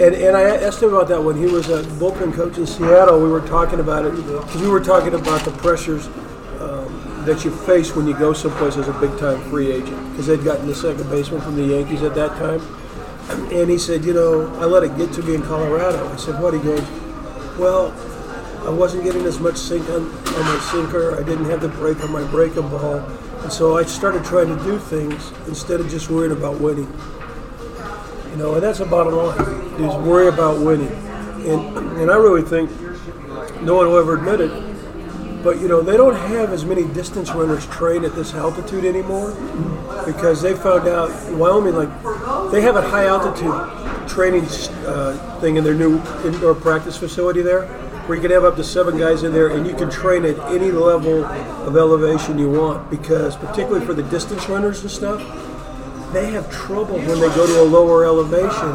and and I asked him about that when he was a bullpen coach in Seattle. We were talking about it because we were talking about the pressures um, that you face when you go someplace as a big time free agent because they'd gotten the second baseman from the Yankees at that time. And he said, you know, I let it get to me in Colorado. I said, what? He goes, well, I wasn't getting as much sink on, on my sinker. I didn't have the break on my breaking ball. And so I started trying to do things instead of just worrying about winning. You know, and that's the bottom line, is worry about winning. And, and I really think no one will ever admit it, but you know, they don't have as many distance runners train at this altitude anymore because they found out in Wyoming, like, they have a high altitude training uh, thing in their new indoor practice facility there where you can have up to seven guys in there and you can train at any level of elevation you want because, particularly for the distance runners and stuff, they have trouble when they go to a lower elevation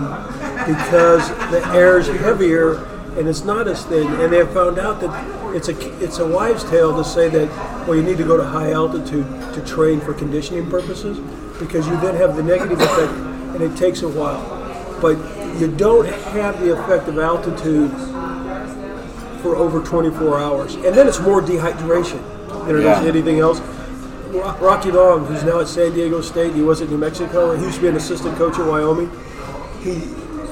because the air is heavier and it's not as thin. And they have found out that it's a it's a wives' tale to say that well you need to go to high altitude to train for conditioning purposes because you then have the negative effect and it takes a while. But you don't have the effect of altitude for over 24 hours, and then it's more dehydration than it is Yeah. anything else. Ro- Rocky Long, who's now at San Diego State, he was at New Mexico, and he used to be an assistant coach at Wyoming. He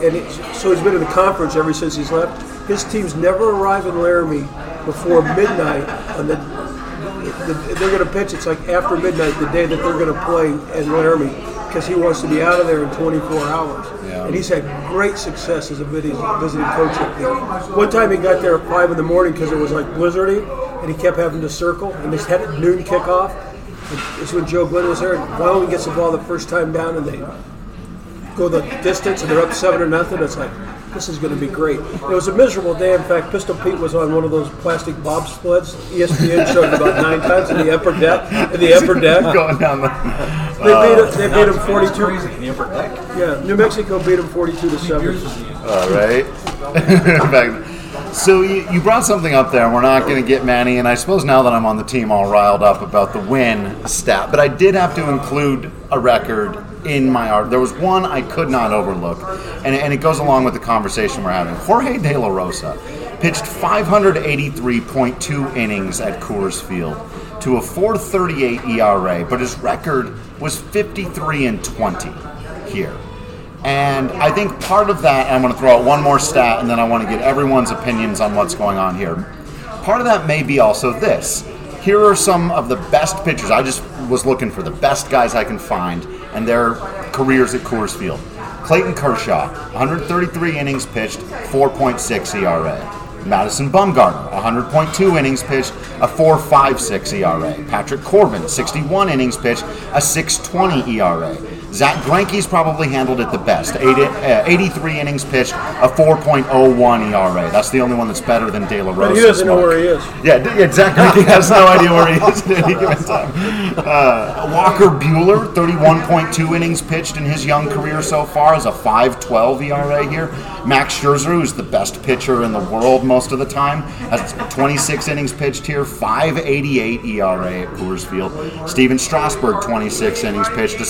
and it, so he's been in the conference ever since he's left. His teams never arrive in Laramie before midnight on the. the they're going to pitch. It's like after midnight, the day that they're going to play in Laramie, because he wants to be out of there in 24 hours. Yeah. And he's had great success as a visiting, visiting coach up there. One time he got there at five in the morning because it was like blizzardy, and he kept having to circle, and they had a noon kickoff. And It's when Joe Glenn was there. and Wyoming gets the ball the first time down, and they go the distance, and they're up seven or nothing. It's like this is going to be great. It was a miserable day. In fact, Pistol Pete was on one of those plastic bobsleds. ESPN showed it about nine times in the upper deck. In the upper deck, Going down the. they beat it, they oh. beat him 42. In the upper deck. Yeah, New Mexico beat him 42 to seven. All right. So you, you brought something up there. We're not going to get Manny, and I suppose now that I'm on the team, all riled up about the win stat. But I did have to include a record in my art. There was one I could not overlook, and, and it goes along with the conversation we're having. Jorge De La Rosa pitched 583.2 innings at Coors Field to a 438 ERA, but his record was 53 and 20. here. And I think part of that, I'm going to throw out one more stat and then I want to get everyone's opinions on what's going on here. Part of that may be also this. Here are some of the best pitchers. I just was looking for the best guys I can find and their careers at Coors Field. Clayton Kershaw, 133 innings pitched, 4.6 ERA. Madison Bumgarner, 100.2 innings pitched, a 4.56 ERA. Patrick Corbin, 61 innings pitched, a 6.20 ERA. Zack Greinke's probably handled it the best. 80, uh, 83 innings pitched, a 4.01 ERA. That's the only one that's better than De La Rosa. He doesn't know where he is. Yeah, d- Zack Greinke has no idea where he is at any given time. Uh, Walker Buehler, 31.2 innings pitched in his young career so far, is a 5.12 ERA here. Max Scherzer, who's the best pitcher in the world most of the time, has 26 innings pitched here, 5.88 ERA at Coors Field. Stephen Strasburg, 26 innings pitched, a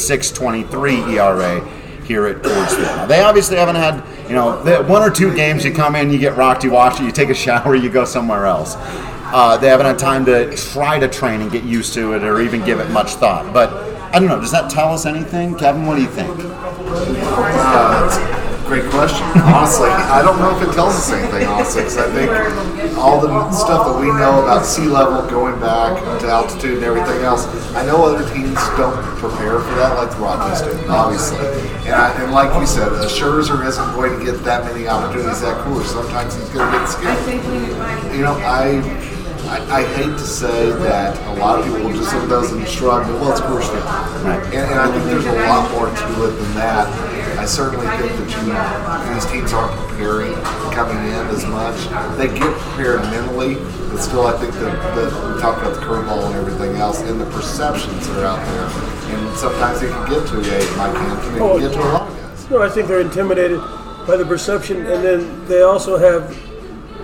6.23 ERA here at Field. Now, they obviously haven't had, you know, one or two games. You come in, you get rocked, you watch it, you take a shower, you go somewhere else. Uh, they haven't had time to try to train and get used to it, or even give it much thought. But I don't know. Does that tell us anything, Kevin? What do you think? Uh, great question. Honestly, I don't know if it tells us anything, honestly, because I think all the stuff that we know about sea level going back to altitude and everything else, I know other teams don't prepare for that like the Rockies do, obviously. And, I, and like you said, uh, Scherzer isn't going to get that many opportunities that cool. Sometimes he's going to get scared. You know, I. I, I hate to say that a lot of people will just look at those and shrug, well, it's Coors Field. And, and I think there's a lot more to it than that. I certainly think that you, these teams aren't preparing coming in as much. They get prepared mentally, but still, I think that, that we talked about the curveball and everything else, and the perceptions that are out there. And sometimes they can get to a Mike Hampton, they can oh, get to a lot of guys. No, I think they're intimidated by the perception, and then they also have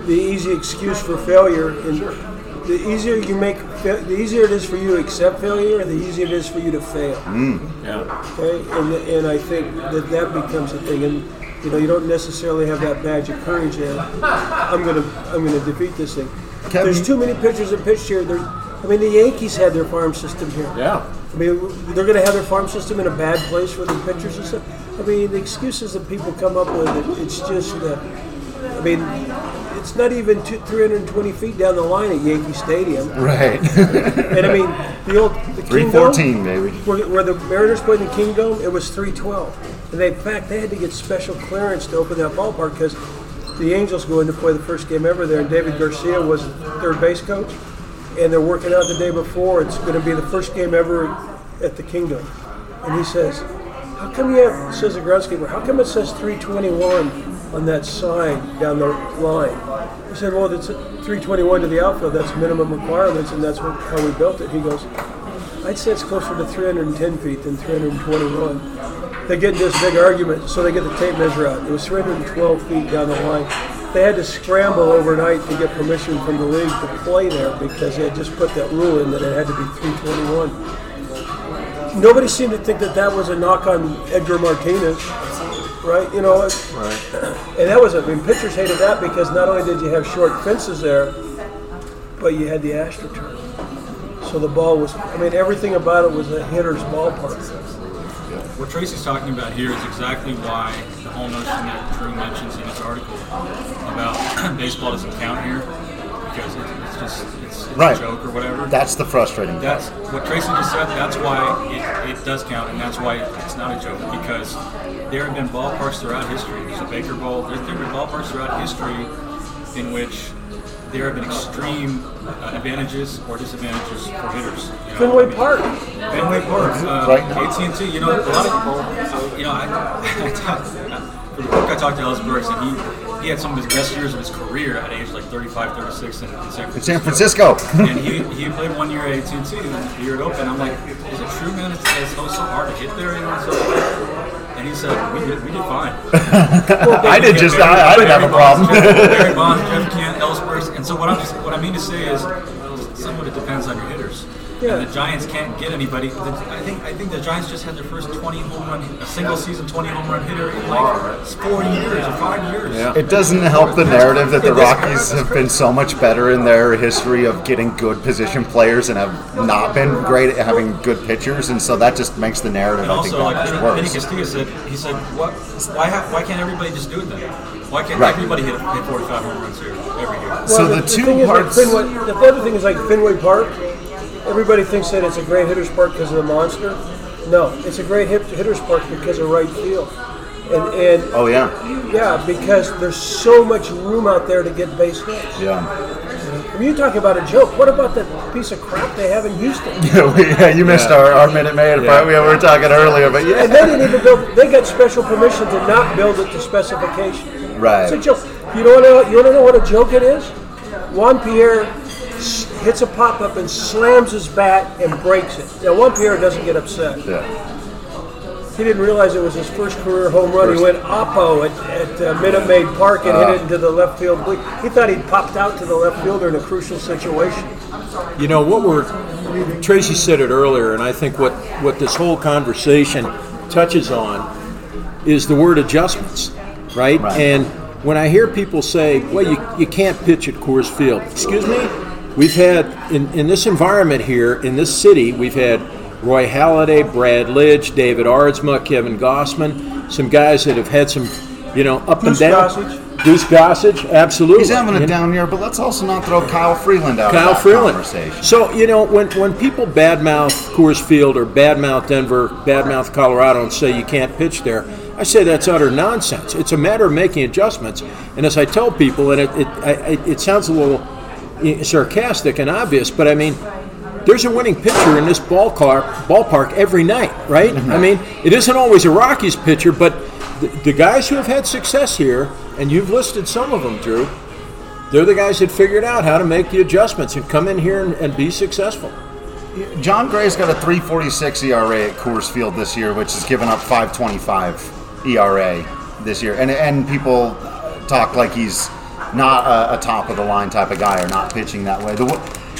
the easy excuse for failure. And the easier you make, the easier it is for you to accept failure, the easier it is for you to fail. Yeah. Okay, and and I think that that becomes a thing, and you know you don't necessarily have that badge of courage. And I'm gonna I'm gonna defeat this thing. Kevin- There's too many pitchers that pitched here. There's, I mean, the Yankees had their farm system here. Yeah. I mean, they're going to have their farm system in a bad place for the pitchers and stuff. I mean, the excuses that people come up with, it, it's just, uh, I mean, it's not even two, 320 feet down the line at Yankee Stadium. Right. And I mean, the old the King 314, Dome, baby. Where, where the Mariners played in Kingdome, it was 312. And they, in fact, they had to get special clearance to open that ballpark because the Angels go in to play the first game ever there, and David Garcia was third base coach. And they're working out the day before. It's going to be the first game ever at the Kingdome. And he says, "How come you have?" Says the groundskeeper, "How come it says 321 on that sign down the line?" He said, "Well, it's 321 to the outfield. That's minimum requirements, and that's what, how we built it." He goes, "I'd say it's closer to 310 feet than 321." They get this big argument, so they get the tape measure out. It was 312 feet down the line. They had to scramble overnight to get permission from the league to play there because they had just put that rule in that it had to be 321 nobody seemed to think that that was a knock on Edgar Martinez, right? You know, and that was, I mean, pitchers hated that because not only did you have short fences there, but you had the AstroTurf. So the ball was, I mean, everything about it was a hitter's ballpark. What Tracy's talking about here is exactly why the whole notion that Drew mentions in his article about baseball doesn't count here because it's just it's, it's Right. a joke or whatever. That's the frustrating part. That's what Tracy just said. That's why it, it does count, and that's why it's not a joke because there have been ballparks throughout history. There's a Baker Bowl. There have been ballparks throughout history in which there have been extreme uh, advantages or disadvantages for hitters. You know, Fenway I mean, Park. Fenway Park, uh, Right. AT&T. You know, a lot of people. you know. I, I talked, for the book I talked to Ellis Burks, and he he had some of his best years of his career at age like 35, 36 in, in San Francisco. In San Francisco. and he, he played one year at AT&T, and the year it opened. I'm like, is it true, man? It's, it's so, so hard to get there, you know? So, and he said, we did, we did fine. I did just, I, I didn't have a problem. Barry Bonds, Jeff Kent, Ellis Burks. And so what I'm just, what I mean to say is, some of it depends on your hitters. Yeah. And the Giants can't get anybody. The, I think I think the Giants just had their first 20 home run, a single season 20 home run hitter in like four years or five years. Yeah. It doesn't help the narrative that the Rockies have been so much better in their history of getting good position players and have not been great at having good pitchers, and so that just makes the narrative, And I think, also, that like much Vinny worse. Castilla said, he said, "What? Why? Ha- why can't everybody just do it then? Why can't Right. everybody hit, hit 45 home runs here every year?" So Well, the two thing is, like parts- Fenway, the other thing is like Fenway Park. Everybody thinks that it's a great hitter's park because of the monster. No, it's a great hit, hitter's park because of right field. And, and Oh yeah, yeah, because there's so much room out there to get base hits. yeah. I mean, you talk about a joke. What about that piece of crap they have in Houston? yeah, you missed our, our minute maid. Yeah. We were talking earlier, but yeah. And they didn't even build. They got special permission to not build it to specifications. Right. It's a joke. You don't know. You want to know what a joke it is? Juan Pierre s- hits a pop up and slams his bat and breaks it. Now one player doesn't get upset. Yeah. He didn't realize it was his first career home run. He went oppo at, at uh, Minute Maid Park and Uh. hit it into the left field. bleak. He thought he'd popped out to the left fielder in a crucial situation. You know what we're Tracy said it earlier, and I think what what this whole conversation touches on is the word adjustments, right? Right. And when I hear people say, "Well, you, you can't pitch at Coors Field," excuse me, we've had in, in this environment here in this city, we've had Roy Halladay, Brad Lidge, David Aardsma, Kevin Gausman, some guys that have had some, you know, up Goose and down. Gossage. Goose Gossage, absolutely. He's having a down year, but let's also not throw Kyle Freeland out Kyle of that Freeland. conversation. So you know when when people badmouth Coors Field or badmouth Denver, badmouth Colorado, and say you can't pitch there, I say that's utter nonsense. It's a matter of making adjustments. And as I tell people, and it it, I, it sounds a little sarcastic and obvious, but I mean. There's a winning pitcher in this ballpark, ballpark every night, right? I mean, it isn't always a Rockies pitcher, but the, the guys who have had success here, and you've listed some of them, Drew, they're the guys that figured out how to make the adjustments and come in here and, and be successful. Jon Gray's got a 3.46 ERA at Coors Field this year, which has given up 5.25 ERA this year, and and people talk like he's not a, a top of the line type of guy or not pitching that way. The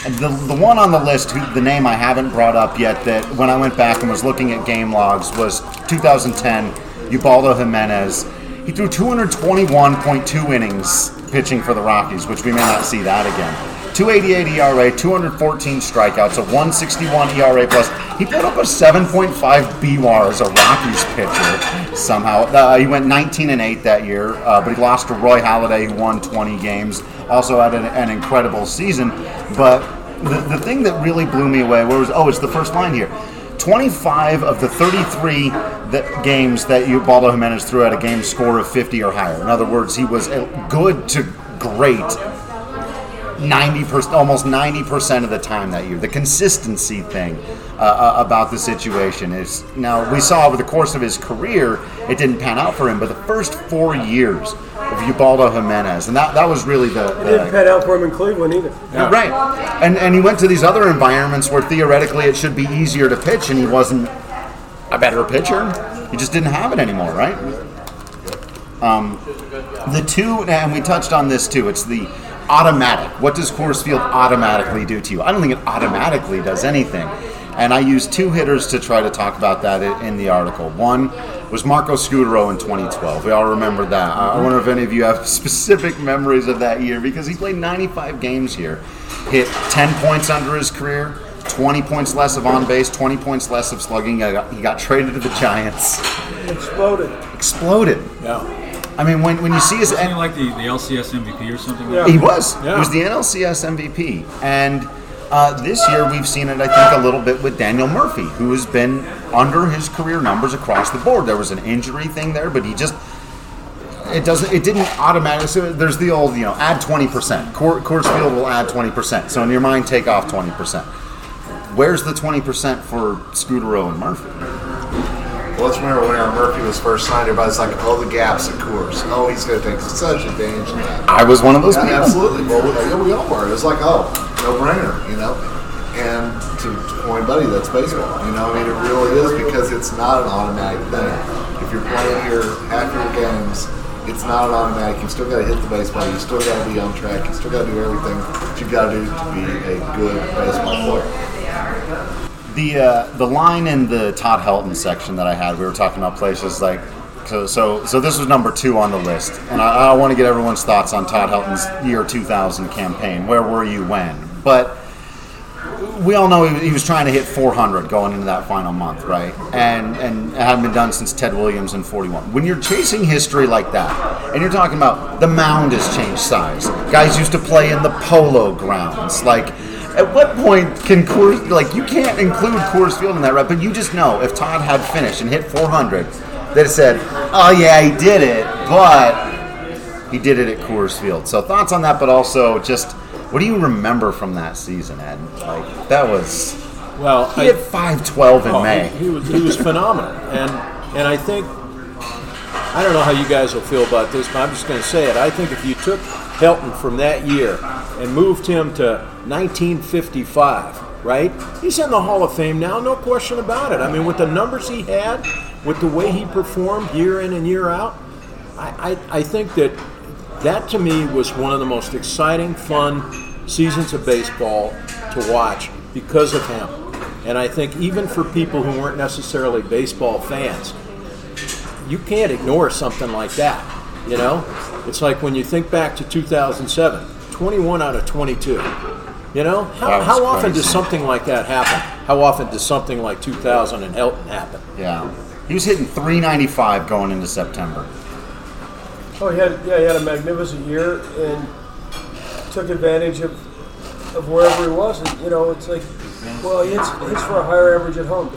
the, the one on the list, who, the name I haven't brought up yet, that when I went back and was looking at game logs was 2010 Ubaldo Jimenez. He threw 221.2 innings pitching for the Rockies, which we may not see that again. 288 ERA, 214 strikeouts, a 161 ERA plus. He put up a 7.5 BWAR as a Rockies pitcher somehow. Uh, he went 19 and 8 that year, uh, but he lost to Roy Halladay, who won 20 games. Also had an, an incredible season. But the, the thing that really blew me away was oh, it's the first line here. 25 of the 33 that games that Ubaldo Jimenez threw at a game score of 50 or higher. In other words, he was good to great 90%, almost 90% of the time that year. The consistency thing uh, uh, about the situation is now we saw over the course of his career, it didn't pan out for him, but the first four years of Ubaldo Jimenez, and that, that was really the, It didn't pan out for him in Cleveland either. right. And and he went to these other environments where theoretically it should be easier to pitch, and he wasn't a better pitcher. He just didn't have it anymore, right? Um, the two, and we touched on this too. It's the automatic. What does Coors Field automatically do to you? I don't think it automatically does anything. And I used two hitters to try to talk about that in the article. One was Marco Scutaro in 2012. We all remember that. I wonder if any of you have specific memories of that year because he played 95 games here, hit 10 points under his career, 20 points less of on base, 20 points less of slugging. He got, he got traded to the Giants. Exploded. Exploded. Yeah. I mean, when, when you see his Wasn't he like the, the LCS MVP or something? Yeah. he was. Yeah. He was the NLCS MVP. And uh, this year we've seen it, I think, a little bit with Daniel Murphy, who has been under his career numbers across the board. There was an injury thing there, but he just it doesn't it didn't automatically so there's the old you know add 20% Coor- Coors Field will add 20% so in your mind take off 20% where's the 20% for Scutaro and Murphy Well, let's remember when Aaron Murphy was first signed, everybody's like, oh, the gaps at Coors. Oh, he's going to take such advantage of that. I was one of those Yeah, people absolutely. Well, we, yeah, we all were. It was like, oh, no brainer, you know? And to, to point, buddy, that's baseball. You know, I mean, it really is because it's not an automatic thing. If you're playing your half your games, it's not an automatic. You still got to hit the baseball. You still got to be on track. You still got to do everything that you've got to do to be a good baseball player. The uh, the line in the Todd Helton section that I had, we were talking about places like so so so this was number two on the list, and I, I want to get everyone's thoughts on Todd Helton's year 2000 campaign. Where were you when? But we all know he, he was trying to hit 400 going into that final month, right? And and it hadn't been done since Ted Williams in 41. When you're chasing history like that, and you're talking about the mound has changed size, guys used to play in the polo grounds, like. At what point can Coors like you can't include Coors Field in that, right? But you just know if Todd had finished and hit 400, they'd said, "Oh yeah, he did it," but he did it at Coors Field. So thoughts on that, but also just what do you remember from that season, Ed? Like that was Well, he hit 512 in Oh, May. He, he was he was phenomenal, and and I think I don't know how you guys will feel about this, but I'm just going to say it. I think if you took Helton from that year and moved him to 1955, right? He's in the Hall of Fame now, no question about it. I mean, with the numbers he had, with the way he performed year in and year out, I, I, I think that that to me was one of the most exciting, fun seasons of baseball to watch because of him. And I think even for people who weren't necessarily baseball fans, you can't ignore something like that. You know, it's like when you think back to 2007, 21 out of 22. You know, how, how often crazy. does something like that happen? How often does something like 2000 and Elton happen? Yeah, he was hitting 395 going into September. Oh, he had yeah, he had a magnificent year and took advantage of of wherever he was. And, you know, it's like, well, he hits, hits for a higher average at home.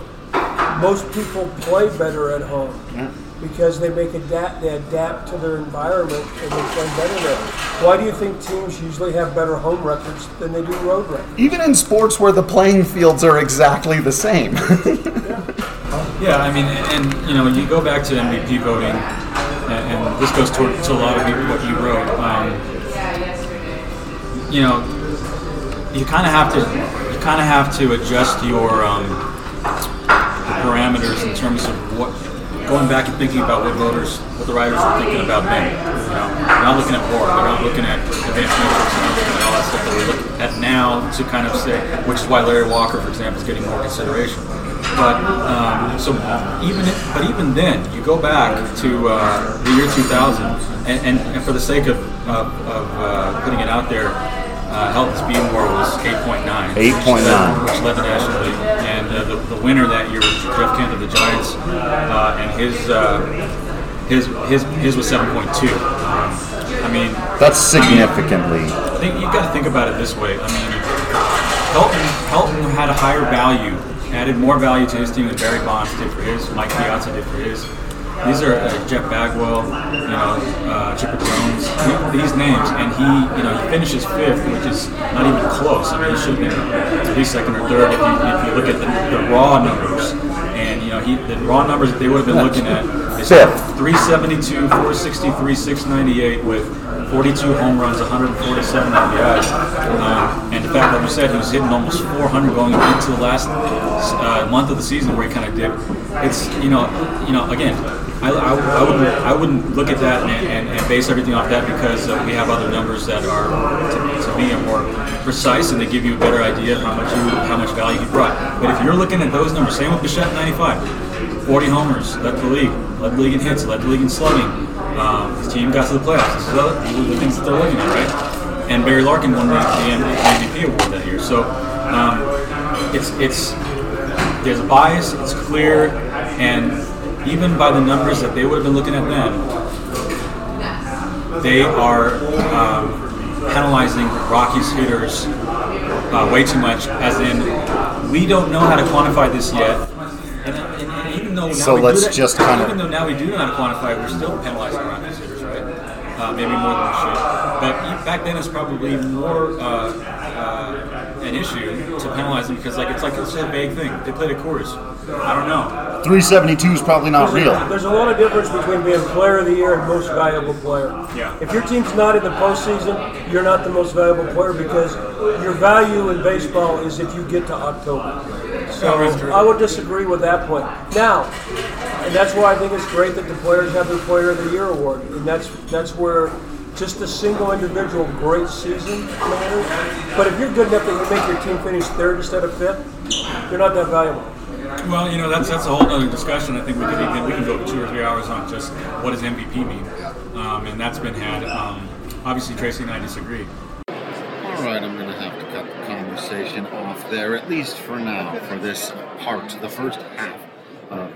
Most people play better at home because they make adapt they adapt to their environment and they play better there. Why do you think teams usually have better home records than they do road records? Even in sports where the playing fields are exactly the same. Yeah, I mean, and, and, you know, you go back to MVP voting, and, and this goes to, to a lot of what you wrote. Um, you know, you kind of have to you kind of have to adjust your um, the parameters in terms of what going back and thinking about what voters, what the writers are thinking about then. You know, not looking at war, they're not looking at advanced metrics, at all that stuff that we look at now to kind of say, which is why Larry Walker, for example, is getting more consideration. But um, so even if, but even then, you go back to uh, the year 2000, and, and, and for the sake of, of, of uh, putting it out there, uh, war was 8.9. 8.9. Which led the National League. And uh, the, the winner that year was Jeff Kent of the Giants, uh, and his, uh, his his his was 7.2. I mean, That's significantly. I think you got to think about it this way. I mean, Helton, Helton had a higher value, added more value to his team than Barry Bonds did for his, Mike Piazza did for his. These are uh, Jeff Bagwell, you know, uh, Chipper Jones, these names, and he, you know, he finishes fifth, which is not even close. I mean, he should have been at least second or third if you, if you look at the, the raw numbers. And you know, he the raw numbers that they would have been looking at is Fifth. 372, 463, 698 with 42 home runs, 147 RBIs. Um, and the fact, like you said, he was hitting almost 400 going into the last uh, month of the season where he kind of dipped. It's you know, you know, again. I, I, I wouldn't I wouldn't look at that and, and, and base everything off that because uh, we have other numbers that are to, to me are more precise and they give you a better idea of how much you how much value he brought. But if you're looking at those numbers, same with Bichette 95, 40 homers, led the league, led the league in hits, led the league in slugging. Um, his team got to the playoffs. These are the things that they're looking at, right? And Barry Larkin won the, the MVP award that year. So um, it's it's there's a bias. It's clear, and even by the numbers that they would have been looking at then, they are um, penalizing Rockies hitters uh, way too much. As in, we don't know how to quantify this yet. And, and, and even though now So we let's do that, just kind of- even though now we do know how to quantify it, we're still penalizing Rockies hitters, right? Uh, maybe more than we should. But back then, it's probably more uh, uh, an issue to penalize them because, like, it's like it's a vague thing. They played a Coors. I don't know. 372 is probably not There's real. a, there's a lot of difference between being player of the year and most valuable player. Yeah. If your team's not in the postseason, you're not the most valuable player because your value in baseball is if you get to October. So. I would disagree with that point. Now, and that's why I think it's great that the players have their Player of the Year award, and that's that's where just a single individual great season matters. But if you're good enough that you make your team finish third instead of fifth, you're not that valuable. Well, you know that's that's a whole other discussion. I think we could even, we can go two or three hours on just what does MVP mean, um, and that's been had. Um, obviously, Tracy and I disagree. All right, I'm going to have to cut the conversation off there, at least for now, for this part, the first half of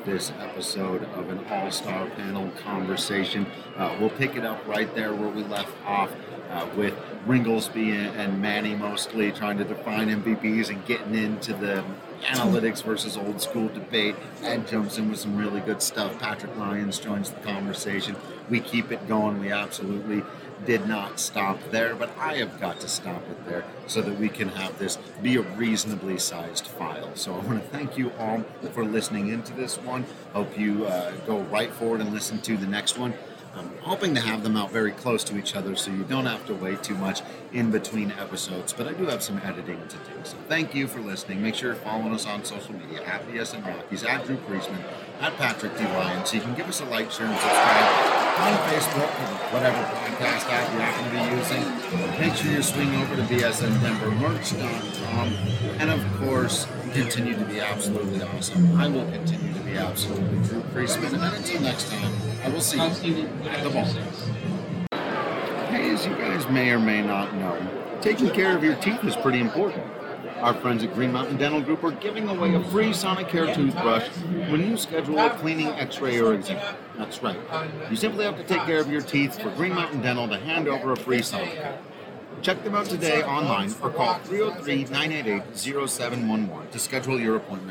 this episode of an all star panel conversation. Uh, we'll pick it up right there where we left off uh, with Ringolsby and, and Manny mostly trying to define MVPs and getting into the analytics versus old school debate. Ed jumps in with some really good stuff. Patrick Lyons joins the conversation. We keep it going. We absolutely did not stop there, but I have got to stop it there so that we can have this be a reasonably sized file. So I want to thank you all for listening into this one. Hope you uh, go right forward and listen to the next one. I'm hoping to have them out very close to each other so you don't have to wait too much in between episodes, but I do have some editing to do. So thank you for listening. Make sure you're following us on social media at BSN Rockies, at Drew Creasman, at Patrick D. Ryan, so you can give us a like, share, and subscribe on Facebook or whatever podcast app you happen to be using. Make sure you swing over to bsndenvermerch.com. And of course, continue to be absolutely awesome. I will continue to be absolutely Drew Creasman. And until next time, I will see you the ball. Hey, as you guys may or may not know, taking care of your teeth is pretty important. Our friends at Green Mountain Dental Group are giving away a free Sonicare toothbrush when you schedule a cleaning, x-ray, or exam. That's right. You simply have to take care of your teeth for Green Mountain Dental to hand over a free Sonicare. Check them out today online or call 303 988 0711 to schedule your appointment.